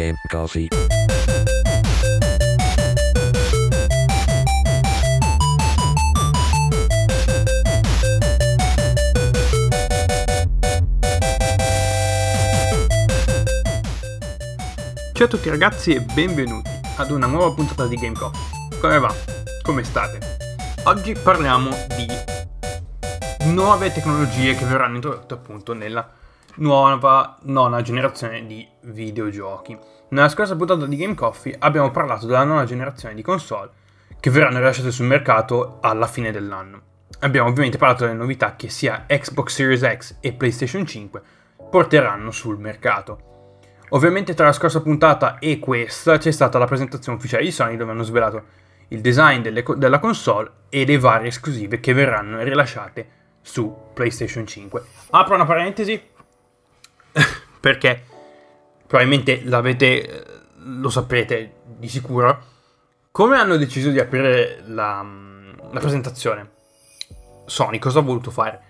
Game Coffee. Ciao a tutti ragazzi e benvenuti ad una nuova puntata di Game Coffee. Come va? Come state? Oggi parliamo di nuove tecnologie che verranno introdotte appunto nella nuova nona generazione di videogiochi. Nella scorsa puntata di Game Coffee abbiamo parlato della nona generazione di console che verranno rilasciate sul mercato alla fine dell'anno. Abbiamo ovviamente parlato delle novità che sia Xbox Series X e PlayStation 5 porteranno sul mercato. Ovviamente tra la scorsa puntata e questa c'è stata la presentazione ufficiale di Sony dove hanno svelato il design delle, della console e le varie esclusive che verranno rilasciate su PlayStation 5. Apro una parentesi perché probabilmente l'avete, lo saprete di sicuro. Come hanno deciso di aprire la, la presentazione? Sony cosa ha voluto fare?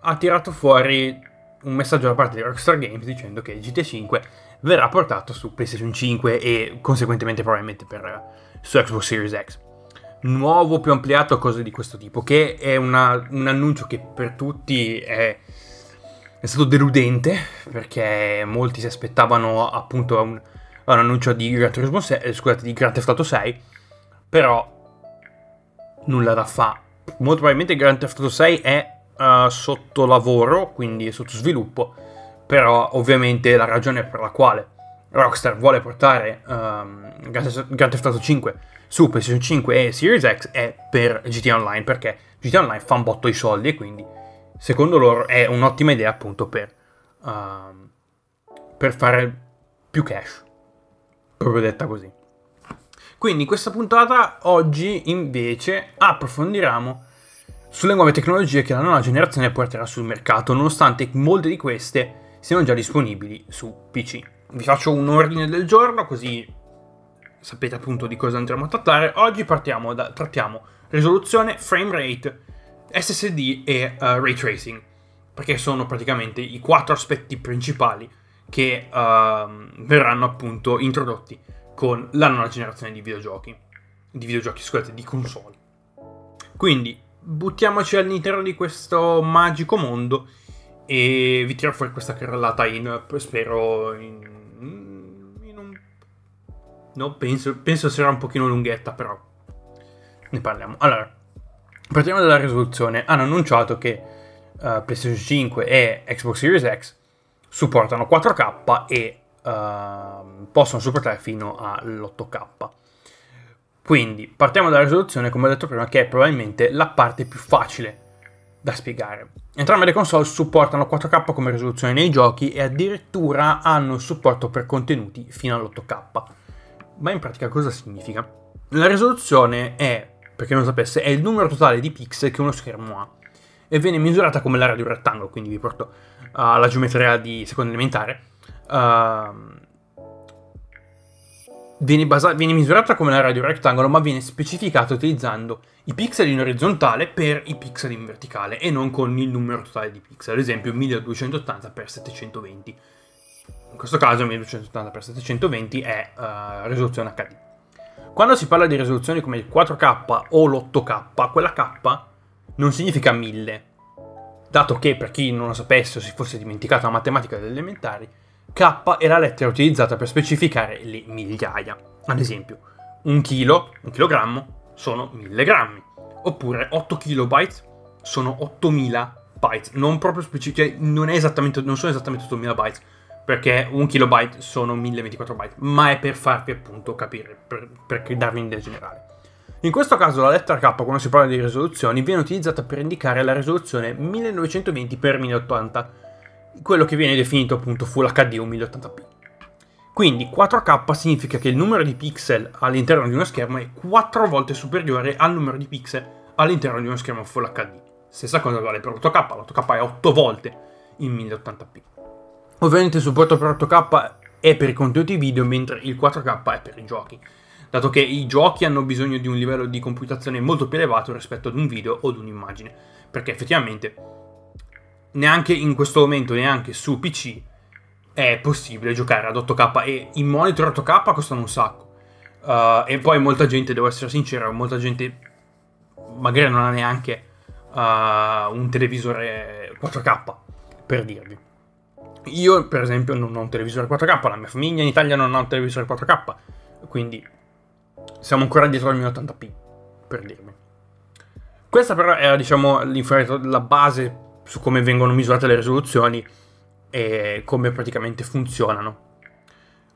Ha tirato fuori un messaggio da parte di Rockstar Games dicendo che GTA 5 verrà portato su PlayStation 5 e conseguentemente probabilmente per, su Xbox Series X. Nuovo, più ampliato, cose di questo tipo, che è una, un annuncio che per tutti è, è, stato deludente, perché molti si aspettavano appunto un, un annuncio di Gran Turismo 6, eh, scusate, di Grand Theft Auto 6, però nulla da fa. Molto probabilmente Grand Theft Auto 6 è uh, sotto lavoro, quindi sotto sviluppo, però ovviamente la ragione per la quale Rockstar vuole portare um, Grand Theft Auto 5 su PlayStation 5 e Series X è per GTA Online, perché GTA Online fa un botto di soldi e quindi secondo loro è un'ottima idea appunto per, um, per fare più cash, proprio detta così. Quindi in questa puntata oggi invece approfondiremo sulle nuove tecnologie che la nuova generazione porterà sul mercato, nonostante molte di queste siano già disponibili su PC. Vi faccio un ordine del giorno così sapete appunto di cosa andremo a trattare. Oggi da, trattiamo risoluzione, frame rate, SSD e uh, ray tracing, perché sono praticamente i quattro aspetti principali che uh, verranno appunto introdotti con la nuova generazione di videogiochi. Di videogiochi, scusate, di console. Quindi buttiamoci all'interno di questo magico mondo e vi tiro fuori questa carrellata in, spero, in, in un... No, penso, penso sarà un pochino lunghetta, però ne parliamo. Allora, partiamo dalla risoluzione. Hanno annunciato che uh, PlayStation 5 e Xbox Series X supportano 4K e uh, possono supportare fino all'8K. Quindi partiamo dalla risoluzione, come ho detto prima, che è probabilmente la parte più facile da spiegare. Entrambe le console supportano 4K come risoluzione nei giochi e addirittura hanno supporto per contenuti fino all'8K. Ma in pratica cosa significa? La risoluzione è, per chi non sapesse, è il numero totale di pixel che uno schermo ha e viene misurata come l'area di un rettangolo, quindi vi porto alla uh, geometria di seconda elementare. Uh, viene, basa- viene misurata come la radio rettangolo, ma viene specificata utilizzando i pixel in orizzontale per i pixel in verticale e non con il numero totale di pixel, ad esempio 1280x720. In questo caso 1280x720 è uh, risoluzione HD. Quando si parla di risoluzioni come il 4K o l'8K, quella K non significa 1000, dato che per chi non lo sapesse o si fosse dimenticato la matematica delle elementari, K è la lettera utilizzata per specificare le migliaia. Ad esempio, un chilo, un chilogrammo, sono 1000 grammi. Oppure 8 kilobyte sono 8000 bytes. Non proprio specifiche, non, non sono esattamente 8000 bytes, perché un kilobyte sono 1024 byte, ma è per farvi appunto capire, per, per darvi un'idea generale. In questo caso la lettera K, quando si parla di risoluzioni, viene utilizzata per indicare la risoluzione 1920x1080 quello che viene definito appunto Full HD o 1080p. Quindi 4K significa che il numero di pixel all'interno di uno schermo è 4 volte superiore al numero di pixel all'interno di uno schermo Full HD. Stessa cosa vale per 8K, l'8K è 8 volte in 1080p. Ovviamente il supporto per 8K è per i contenuti video, mentre il 4K è per i giochi, dato che i giochi hanno bisogno di un livello di computazione molto più elevato rispetto ad un video o ad un'immagine, perché effettivamente neanche in questo momento, neanche su PC, è possibile giocare ad 8K e i monitor 8K costano un sacco. Uh, e poi molta gente, devo essere sincero, molta gente magari non ha neanche uh, un televisore 4K, per dirvi. Io, per esempio, non ho un televisore 4K, la mia famiglia in Italia non ha un televisore 4K, quindi siamo ancora dietro al 1080p, per dirvi. Questa però era, diciamo, la base su come vengono misurate le risoluzioni e come praticamente funzionano.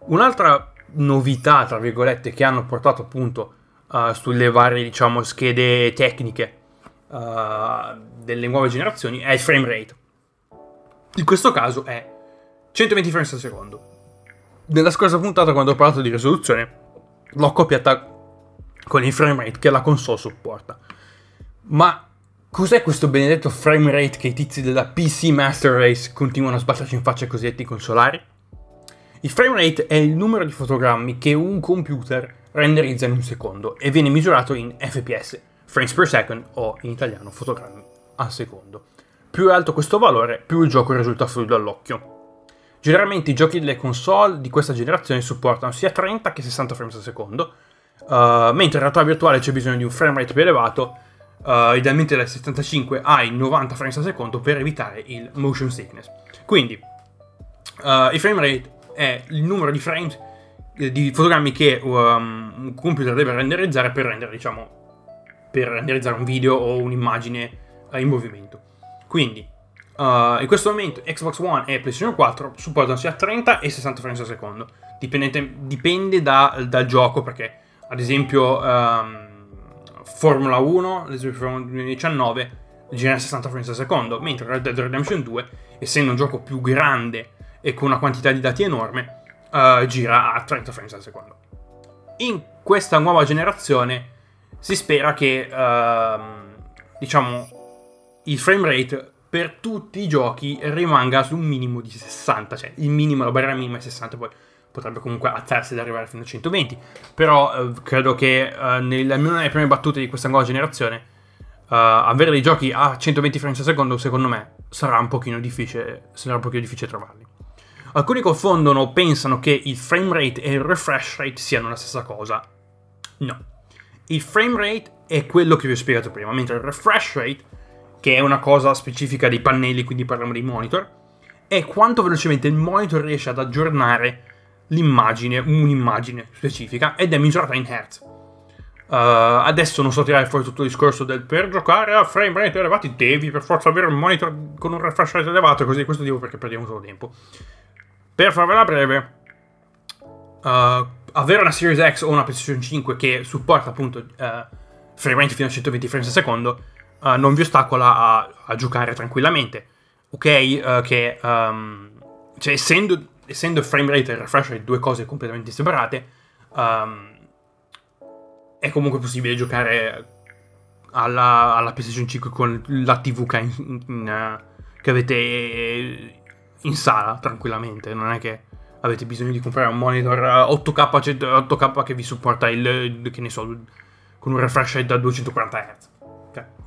Un'altra novità, tra virgolette, che hanno portato appunto uh, sulle varie, diciamo, schede tecniche uh, delle nuove generazioni è il frame rate. In questo caso è 120 frames al secondo. Nella scorsa puntata, quando ho parlato di risoluzione, l'ho accoppiata con il frame rate che la console supporta. Ma cos'è questo benedetto frame rate che i tizi della PC Master Race continuano a sbatterci in faccia ai cosiddetti consolari? Il frame rate è il numero di fotogrammi che un computer renderizza in un secondo e viene misurato in FPS, frames per second o in italiano fotogrammi al secondo. Più è alto questo valore, più il gioco risulta fluido all'occhio. Generalmente i giochi delle console di questa generazione supportano sia 30 che 60 frames al secondo, uh, mentre in realtà virtuale c'è bisogno di un frame rate più elevato, uh, idealmente dal 75 ai 90 frames al secondo per evitare il motion sickness. Quindi uh, il frame rate è il numero di frames di fotogrammi che um, un computer deve renderizzare per rendere, diciamo, per renderizzare un video o un'immagine in movimento. Quindi Uh, in questo momento Xbox One e PlayStation 4 supportano sia 30 e 60 frames al secondo. Dipende, dipende da, dal gioco perché, ad esempio, um, Formula 1, l'esempio 2019, genera 60 frames al secondo, mentre Red Dead Redemption 2, essendo un gioco più grande e con una quantità di dati enorme, uh, gira a 30 frames al secondo. In questa nuova generazione si spera che, uh, diciamo, il frame rate per tutti i giochi rimanga su un minimo di 60, cioè il minimo, la barriera minima è 60, poi potrebbe comunque alzarsi ed arrivare fino a 120, però eh, credo che eh, nel, almeno nelle prime battute di questa nuova generazione eh, avere dei giochi a 120 frames al secondo secondo me sarà un pochino difficile, sarà un pochino difficile trovarli. Alcuni confondono, pensano che il frame rate e il refresh rate siano la stessa cosa. No. Il frame rate è quello che vi ho spiegato prima, mentre il refresh rate che è una cosa specifica dei pannelli, quindi parliamo dei monitor, è quanto velocemente il monitor riesce ad aggiornare l'immagine, un'immagine specifica, ed è misurata in Hz. Uh, adesso non so tirare fuori tutto il discorso del per giocare a frame rate elevati devi per forza avere un monitor con un refresh rate elevato, così questo dico perché perdiamo solo tempo. Per farvela breve, uh, avere una Series X o una PlayStation 5 che supporta appunto uh, frame rate fino a 120 frames al secondo uh, non vi ostacola a, a giocare tranquillamente. Ok, uh, che um, cioè, essendo, essendo frame rate e refresh rate due cose completamente separate, um, è comunque possibile giocare alla, alla, PlayStation 5 con la TV che, in, in, uh, che avete in sala tranquillamente. Non è che avete bisogno di comprare un monitor 8K, 8K che vi supporta il, che ne so, con un refresh rate da 240 Hz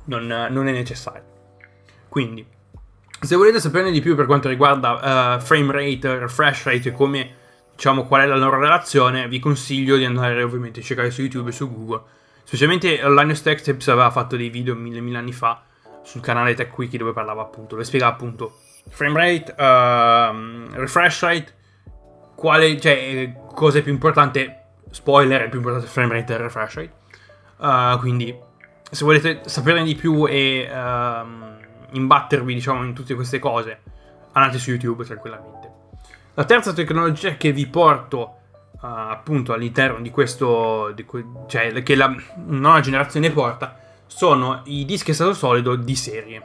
non, non è necessario. Quindi, se volete saperne di più per quanto riguarda uh, frame rate, refresh rate e come, diciamo, qual è la loro relazione, vi consiglio di andare ovviamente a cercare su YouTube e su Google. Specialmente Linus Tech Tips aveva fatto dei video mille, mille anni fa sul canale TechWiki dove parlava appunto, dove spiegava appunto frame rate, uh, refresh rate, quale, cioè, cosa è più importante, spoiler, è più importante frame rate e refresh rate. Uh, quindi se volete saperne di più e um, imbattervi, diciamo, in tutte queste cose, andate su YouTube tranquillamente. La terza tecnologia che vi porto uh, appunto all'interno di questo, di que- cioè che la nuova generazione porta, sono i dischi a stato solido di serie.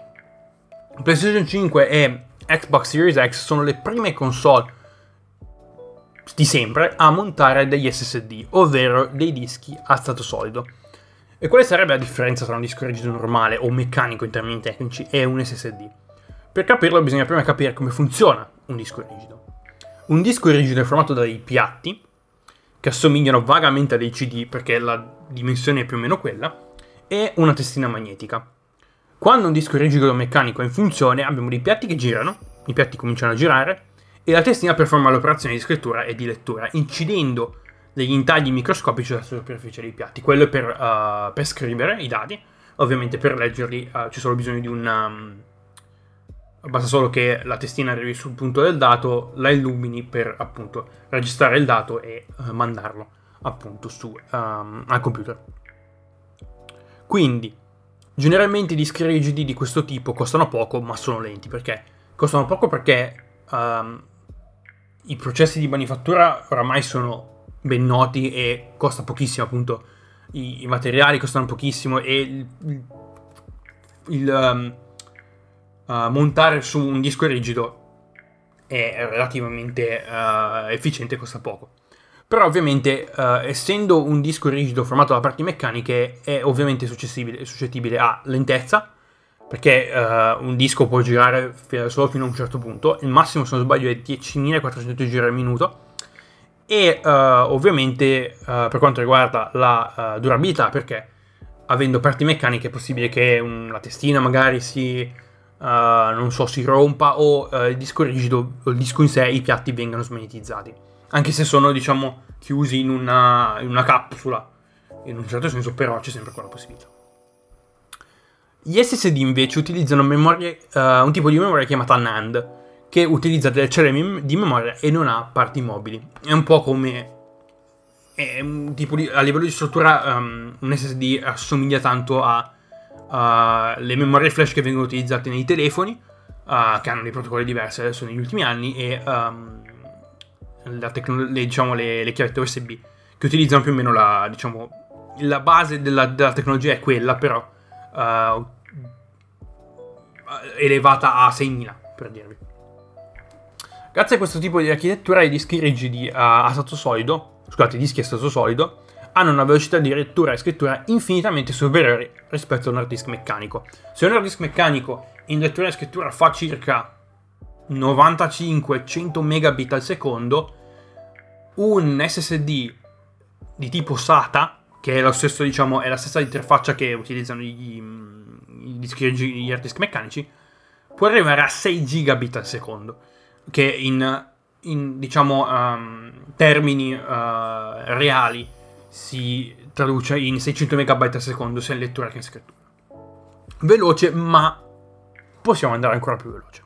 PlayStation 5 e Xbox Series X sono le prime console di sempre a montare degli SSD, ovvero dei dischi a stato solido. E quale sarebbe la differenza tra un disco rigido normale o meccanico in termini tecnici e un SSD? Per capirlo bisogna prima capire come funziona un disco rigido. Un disco rigido è formato da dei piatti che assomigliano vagamente a dei CD perché la dimensione è più o meno quella e una testina magnetica. Quando un disco rigido meccanico è in funzione abbiamo dei piatti che girano, i piatti cominciano a girare e la testina performa le operazioni di scrittura e di lettura, incidendo degli intagli microscopici sulla superficie dei piatti. Quello è per, uh, per scrivere i dati, ovviamente per leggerli uh, c'è solo bisogno di un... Um, basta solo che la testina arrivi sul punto del dato, la illumini per appunto registrare il dato e uh, mandarlo appunto su, um, al computer. Quindi, generalmente i dischi rigidi di questo tipo costano poco, ma sono lenti. Perché? Costano poco perché um, i processi di manifattura oramai sono ben noti e costa pochissimo, appunto. I, i materiali costano pochissimo e il, il, il um, uh, montare su un disco rigido è relativamente uh, efficiente e costa poco. Però ovviamente, uh, essendo un disco rigido formato da parti meccaniche, è ovviamente suscettibile, suscettibile a lentezza, perché uh, un disco può girare solo fino a un certo punto, il massimo se non sbaglio è 10.400 giri al minuto, e uh, ovviamente per quanto riguarda la durabilità, perché avendo parti meccaniche è possibile che un, la testina magari si, non so, si rompa o il disco rigido, o il disco in sé, i piatti vengano smagnetizzati anche se sono, diciamo, chiusi in una, in una capsula. In un certo senso, però, c'è sempre quella possibilità. Gli SSD invece utilizzano memorie, uh, un tipo di memoria chiamata NAND, che utilizza delle celle di memoria e non ha parti mobili. È un po' come. Di, a livello di struttura, um, un SSD assomiglia tanto alle memorie flash che vengono utilizzate nei telefoni, uh, che hanno dei protocolli diversi adesso negli ultimi anni, e um, tecno- le, diciamo, le, le, chiavette USB che utilizzano più o meno la, diciamo, la base della, della, tecnologia è quella, però uh, elevata a 6000 per dirvi. Grazie a questo tipo di architettura i dischi rigidi a, stato solido, scusate, i dischi a stato solido, hanno una velocità di lettura e scrittura infinitamente superiore rispetto a un hard disk meccanico. Se un hard disk meccanico in lettura e scrittura fa circa 95-100 megabit al secondo, un SSD di tipo SATA, che è, stesso, diciamo, è la stessa interfaccia che utilizzano gli, i dischi, gli hard disk meccanici, può arrivare a 6 gigabit al secondo, che in, in diciamo, um, termini uh, reali si traduce in 600 megabyte al secondo sia in lettura che in scrittura. Veloce, ma possiamo andare ancora più veloce.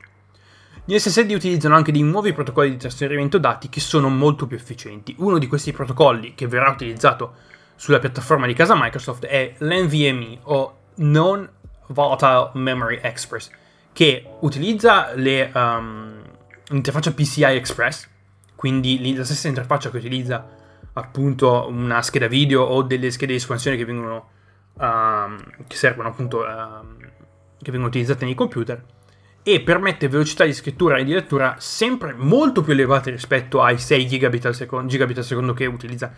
Gli SSD utilizzano anche dei nuovi protocolli di trasferimento dati che sono molto più efficienti. Uno di questi protocolli che verrà utilizzato sulla piattaforma di casa Microsoft è l'NVMe o Non Volatile Memory Express, che utilizza le, um, l'interfaccia PCI Express, quindi la stessa interfaccia che utilizza appunto una scheda video o delle schede di espansione che vengono um, che servono appunto um, che vengono utilizzate nei computer e permette velocità di scrittura e di lettura sempre molto più elevate rispetto ai 6 gigabit al secondo, gigabit al secondo che utilizza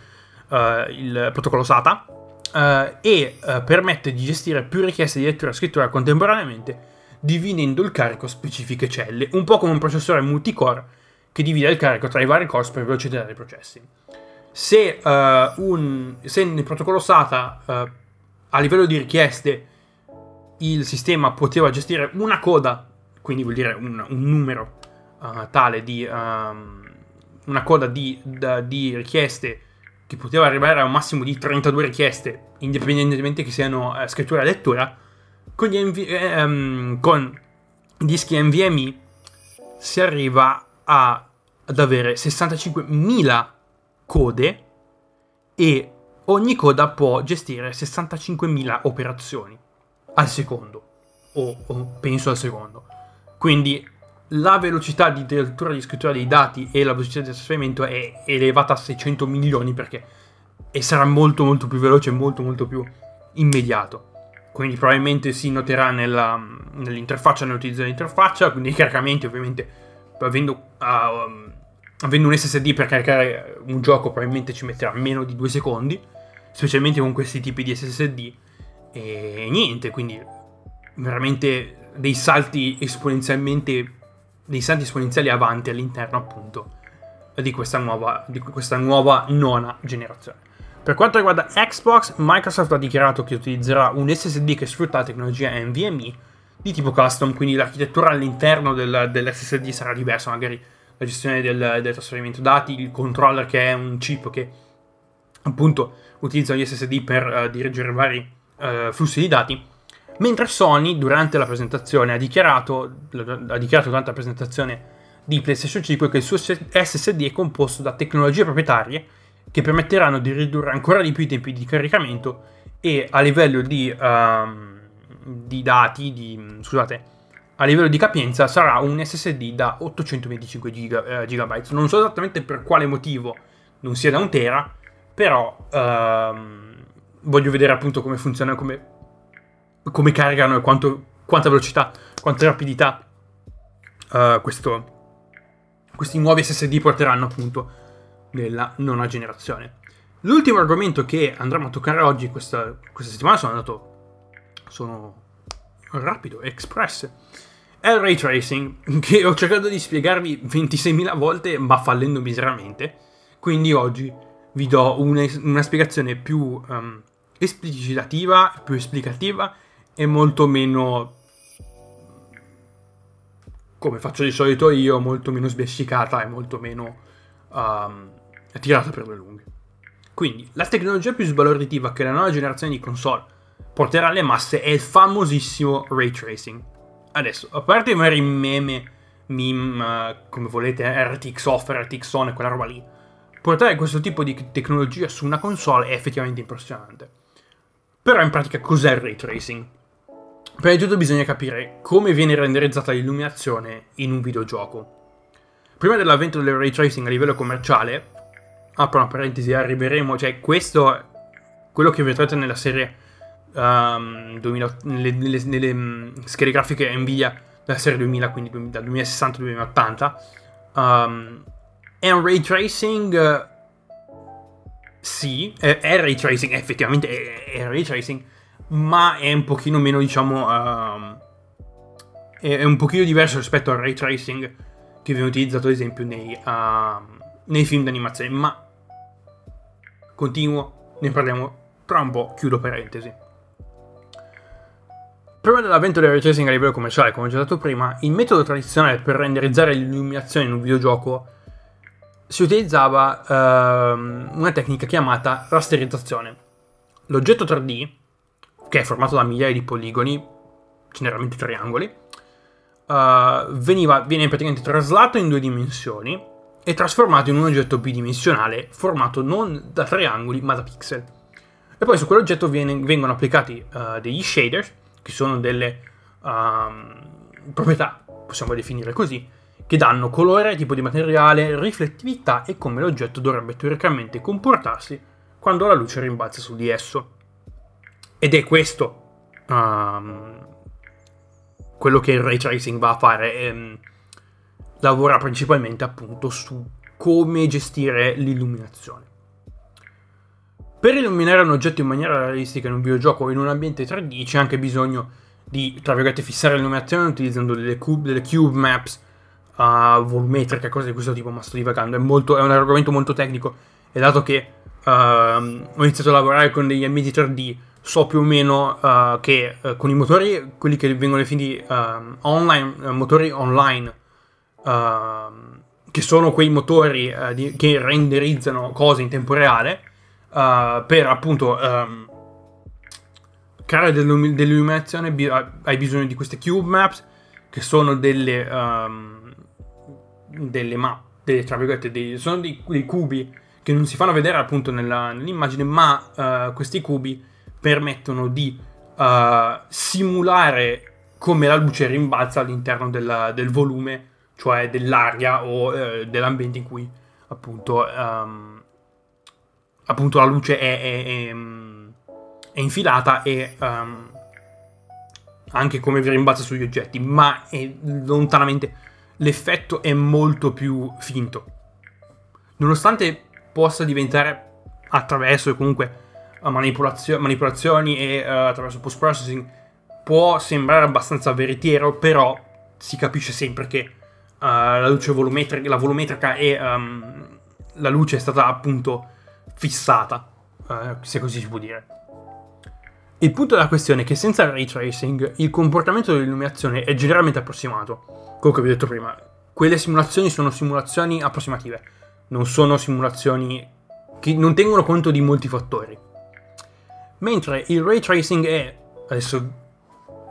uh, il protocollo SATA uh, e uh, permette di gestire più richieste di lettura e scrittura contemporaneamente dividendo il carico a specifiche celle, un po' come un processore multicore che divide il carico tra i vari cores per velocizzare i processi. Se, un, se nel protocollo SATA a livello di richieste il sistema poteva gestire una coda quindi vuol dire un, un numero uh, tale di um, una coda di, da, di, richieste che poteva arrivare a un massimo di 32 richieste, indipendentemente che siano uh, scrittura e lettura, con, gli NV, eh, um, con dischi NVMe si arriva a, ad avere 65.000 code e ogni coda può gestire 65.000 operazioni al secondo, o, o penso al secondo. Quindi la velocità di lettura di scrittura dei dati e la velocità di trasferimento è elevata a 600 milioni perché e sarà molto molto più veloce e molto molto più immediato. Quindi probabilmente si noterà nella, nell'interfaccia, nell'utilizzo dell'interfaccia, quindi i caricamenti ovviamente avendo, uh, avendo un SSD per caricare un gioco probabilmente ci metterà meno di due secondi, specialmente con questi tipi di SSD e niente, quindi veramente dei salti esponenzialmente dei salti esponenziali avanti all'interno appunto di questa nuova, di questa nuova nona generazione. Per quanto riguarda Xbox, Microsoft ha dichiarato che utilizzerà un SSD che sfrutta la tecnologia NVMe di tipo custom, quindi l'architettura all'interno del, dell'SSD sarà diversa, magari la gestione del, del trasferimento dati, il controller che è un chip che appunto utilizza gli SSD per uh, dirigere vari uh, flussi di dati, mentre Sony durante la presentazione ha dichiarato, ha dichiarato durante la presentazione di PlayStation 5 che il suo SSD è composto da tecnologie proprietarie che permetteranno di ridurre ancora di più i tempi di caricamento e a livello di, um, di dati, di, scusate, a livello di capienza sarà un SSD da 825 giga, eh, GB. Non so esattamente per quale motivo non sia da un tera, però um, voglio vedere appunto come funziona, come, come caricano e quanto, quanta velocità, quanta rapidità uh, questo, questi nuovi SSD porteranno appunto nella nona generazione. L'ultimo argomento che andremo a toccare oggi, questa, questa settimana, sono andato. Sono rapido, express. È il ray tracing, che ho cercato di spiegarvi 26.000 volte, ma fallendo miseramente. Quindi oggi vi do una, una spiegazione più um, esplicitativa, più esplicativa e molto meno come faccio di solito io, molto meno sbiascicata e molto meno um, tirata per le lunghe. Quindi, la tecnologia più sbalorditiva che la nuova generazione di console porterà alle masse è il famosissimo ray tracing. Adesso, a parte magari meme, meme, uh, come volete, RTX off, RTX on e quella roba lì, portare questo tipo di tecnologia su una console è effettivamente impressionante. Però in pratica cos'è il ray tracing? Prima di tutto bisogna capire come viene renderizzata l'illuminazione in un videogioco. Prima dell'avvento del ray tracing a livello commerciale, apro una parentesi, arriveremo, cioè questo, quello che vedrete nella serie, um, 2000, nelle, nelle, nelle, mm, schede grafiche Nvidia della serie 2000, quindi dal 2060 al 2080, um, è un ray tracing, sì, è, è ray tracing, effettivamente è, è ray tracing, ma è un pochino meno, diciamo, uh, è, un pochino diverso rispetto al ray tracing che viene utilizzato ad esempio nei, uh, nei film d'animazione, ma continuo, ne parliamo tra un po', chiudo parentesi. Prima dell'avvento del ray a livello commerciale, come ho già detto prima, il metodo tradizionale per renderizzare l'illuminazione in un videogioco si utilizzava uh, una tecnica chiamata rasterizzazione. L'oggetto 3D che è formato da migliaia di poligoni, generalmente triangoli, uh, veniva, viene praticamente traslato in due dimensioni e trasformato in un oggetto bidimensionale formato non da triangoli ma da pixel. E poi su quell'oggetto viene, vengono applicati uh, degli shaders, che sono delle uh, proprietà, possiamo definire così, che danno colore, tipo di materiale, riflettività e come l'oggetto dovrebbe teoricamente comportarsi quando la luce rimbalza su di esso. Ed è questo um, quello che il ray tracing va a fare. Ehm, lavora principalmente appunto su come gestire l'illuminazione. Per illuminare un oggetto in maniera realistica in un videogioco o in un ambiente 3D c'è anche bisogno di, tra virgolette, fissare l'illuminazione utilizzando delle cube, delle cube maps uh, volumetriche, cose di questo tipo, ma sto divagando, è, molto, è un argomento molto tecnico e dato che uh, ho iniziato a lavorare con degli ambienti 3D so più o meno uh, che uh, con i motori, quelli che vengono definiti uh, online, eh, motori online, ehm, che sono quei motori di, che renderizzano cose in tempo reale, per appunto um, creare dell'illum- dell'illuminazione bi- hai bisogno di queste cube maps, che sono delle, um, delle mappe, tra virgolette, dei, sono dei, dei, cubi che non si fanno vedere appunto nella, nell'immagine, ma questi cubi permettono di uh, simulare come la luce rimbalza all'interno della, del volume, cioè dell'aria o uh, dell'ambiente in cui appunto, um, appunto la luce è, è, è, è infilata e um, anche come vi rimbalza sugli oggetti, ma lontanamente l'effetto è molto più finto. Nonostante possa diventare attraverso e comunque manipolazio- manipolazioni e uh, attraverso post processing può sembrare abbastanza veritiero, però si capisce sempre che uh, la luce volumetrica, la volumetrica e um, la luce è stata appunto fissata, uh, se così si può dire. Il punto della questione è che senza il ray tracing il comportamento dell'illuminazione è generalmente approssimato, come vi ho detto prima. quelle simulazioni sono simulazioni approssimative, non sono simulazioni che non tengono conto di molti fattori. Mentre il ray tracing è, adesso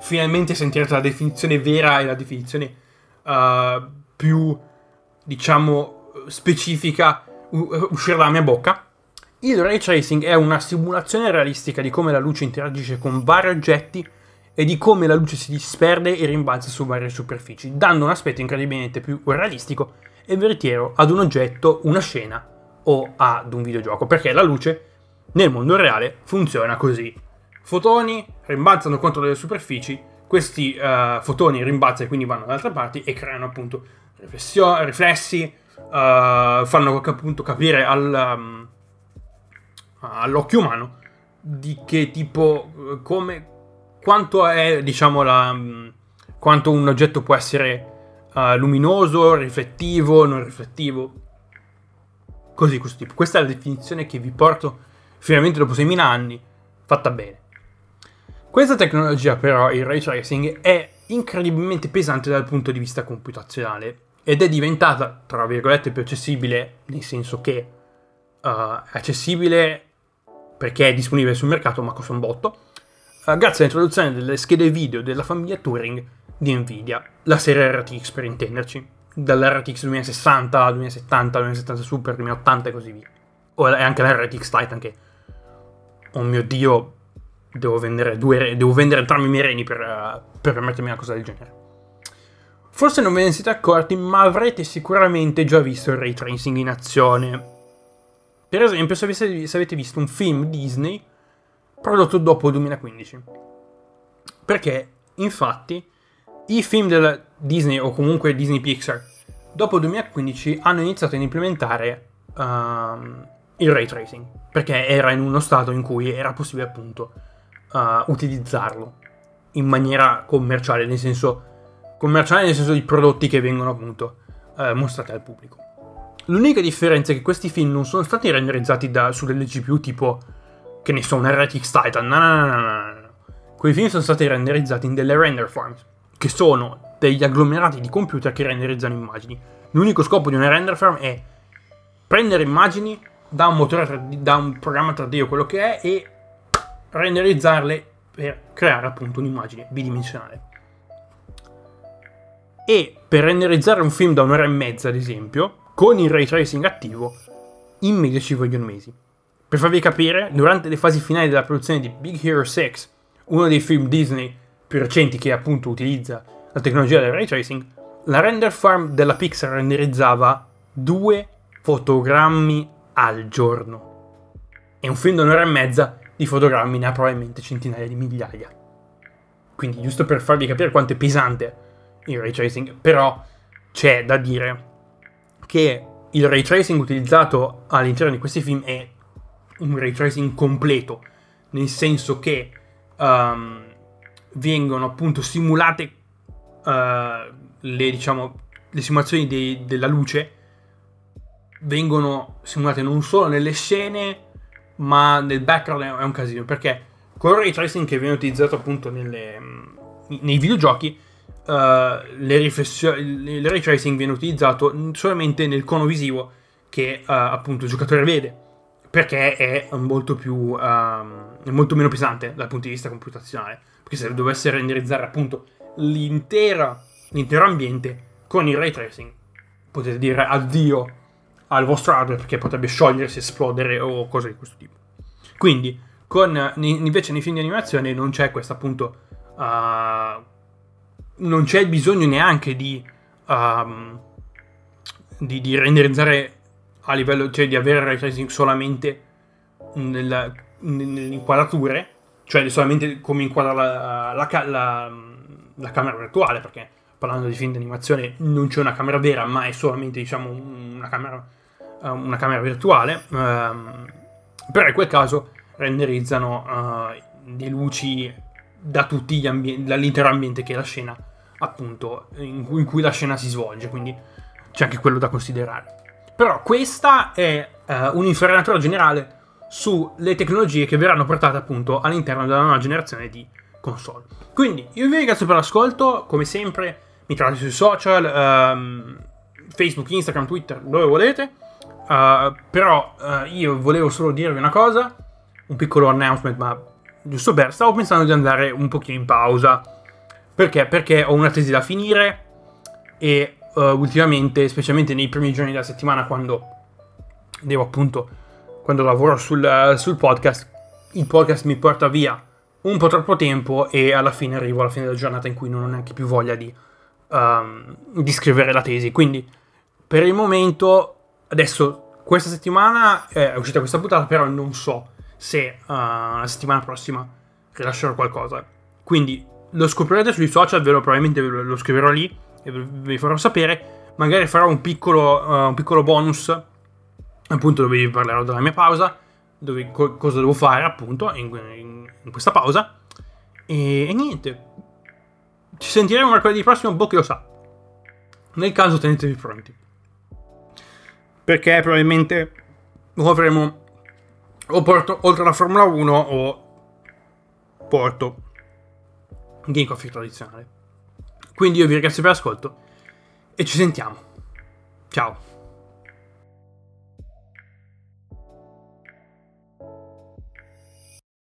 finalmente sentirete la definizione vera e la definizione uh, più, diciamo, specifica uh, uscire dalla mia bocca. Il ray tracing è una simulazione realistica di come la luce interagisce con vari oggetti e di come la luce si disperde e rimbalza su varie superfici, dando un aspetto incredibilmente più realistico e veritiero ad un oggetto, una scena o ad un videogioco, perché la luce nel mondo reale funziona così. Fotoni rimbalzano contro delle superfici, questi uh, fotoni rimbalzano e quindi vanno da altre parti e creano appunto riflessi, uh, fanno appunto capire al, um, all'occhio umano di che tipo, come, quanto è, diciamo, la, um, quanto un oggetto può essere uh, luminoso, riflettivo, non riflettivo, così questo tipo. Questa è la definizione che vi porto finalmente dopo 6.000 anni, fatta bene. Questa tecnologia però, il ray tracing, è incredibilmente pesante dal punto di vista computazionale ed è diventata, tra virgolette, più accessibile, nel senso che uh, è accessibile perché è disponibile sul mercato ma costa un botto, uh, grazie all'introduzione delle schede video della famiglia Turing di Nvidia, la serie RTX per intenderci, dall'RTX 2060, 2070, 2070 Super, 2080 e così via. O anche la RTX Titan che, oh mio dio, devo vendere, due, devo vendere entrambi i miei reni per, uh, per permettermi una cosa del genere. Forse non ve ne siete accorti, ma avrete sicuramente già visto il ray tracing in azione. Per esempio, se avete, se avete visto un film Disney prodotto dopo il 2015. Perché, infatti, i film della Disney o comunque Disney Pixar dopo il 2015 hanno iniziato ad implementare um, il ray tracing perché era in uno stato in cui era possibile appunto uh, utilizzarlo in maniera commerciale, nel senso commerciale nel senso di prodotti che vengono appunto uh, mostrati al pubblico. L'unica differenza è che questi film non sono stati renderizzati da, su delle GPU tipo, che ne so, un RTX Titan, no, no, no, no, no. Quei film sono stati renderizzati in delle render farms, che sono degli agglomerati di computer che renderizzano immagini. L'unico scopo di una render farm è prendere immagini da un motore 3D, da un programma 3D o quello che è e renderizzarle per creare appunto un'immagine bidimensionale. E per renderizzare un film da un'ora e mezza, ad esempio, con il ray tracing attivo, in media ci vogliono mesi. Per farvi capire, durante le fasi finali della produzione di Big Hero 6, uno dei film Disney più recenti che appunto utilizza la tecnologia del ray tracing, la render farm della Pixar renderizzava due fotogrammi al giorno. E un film da un'ora e mezza di fotogrammi ne ha probabilmente centinaia di migliaia. Quindi, giusto per farvi capire quanto è pesante il ray tracing, però c'è da dire che il ray tracing utilizzato all'interno di questi film è un ray tracing completo, nel senso che um, vengono appunto simulate uh, le, diciamo, le simulazioni dei, della luce vengono simulate non solo nelle scene ma nel background è un casino perché con il ray tracing che viene utilizzato appunto nelle, nei videogiochi uh, le riflessioni, il ray tracing viene utilizzato solamente nel cono visivo che uh, appunto il giocatore vede perché è molto più um, molto meno pesante dal punto di vista computazionale perché se dovesse renderizzare appunto l'intero ambiente con il ray tracing potete dire addio al vostro hardware perché potrebbe sciogliersi, esplodere o cose di questo tipo. Quindi, con, invece nei film di animazione non c'è questo appunto... Uh, non c'è bisogno neanche di, um, di, di, renderizzare a livello, cioè di avere ray tracing solamente nella, nelle inquadrature, cioè solamente come inquadra la, la, la, la camera virtuale, perché parlando di film di animazione non c'è una camera vera, ma è solamente diciamo una camera una camera virtuale, uh, però in quel caso renderizzano le luci da tutti gli ambienti, dall'intero ambiente che è la scena, appunto, in cui, in cui, la scena si svolge, quindi c'è anche quello da considerare. Però questa è uh, un'infarinatura generale sulle tecnologie che verranno portate appunto all'interno della nuova generazione di console. Quindi io vi ringrazio per l'ascolto, come sempre mi trovate sui social, um, Facebook, Instagram, Twitter, dove volete. Uh, però uh, io volevo solo dirvi una cosa, un piccolo announcement, ma giusto per, stavo pensando di andare un pochino in pausa. Perché? Perché ho una tesi da finire e uh, ultimamente, specialmente nei primi giorni della settimana, quando devo appunto, quando lavoro sul, sul podcast, il podcast mi porta via un po' troppo tempo e alla fine arrivo alla fine della giornata in cui non ho neanche più voglia di, um, di scrivere la tesi. Quindi per il momento, adesso questa settimana è uscita questa puntata, però non so se uh, la settimana prossima rilascerò qualcosa. Quindi lo scoprirete sui social, ve lo, probabilmente ve lo scriverò lì e vi farò sapere. Magari farò un piccolo, uh, un piccolo bonus, appunto dove vi parlerò della mia pausa, dove, co- cosa devo fare appunto in, in, in questa pausa. E, e, niente, ci sentiremo mercoledì prossimo, boh che lo sa. Nel caso tenetevi pronti. Perché probabilmente lo avremo o porto oltre alla Formula 1 o porto Game Coffee tradizionale. Quindi io vi ringrazio per l'ascolto e ci sentiamo. Ciao.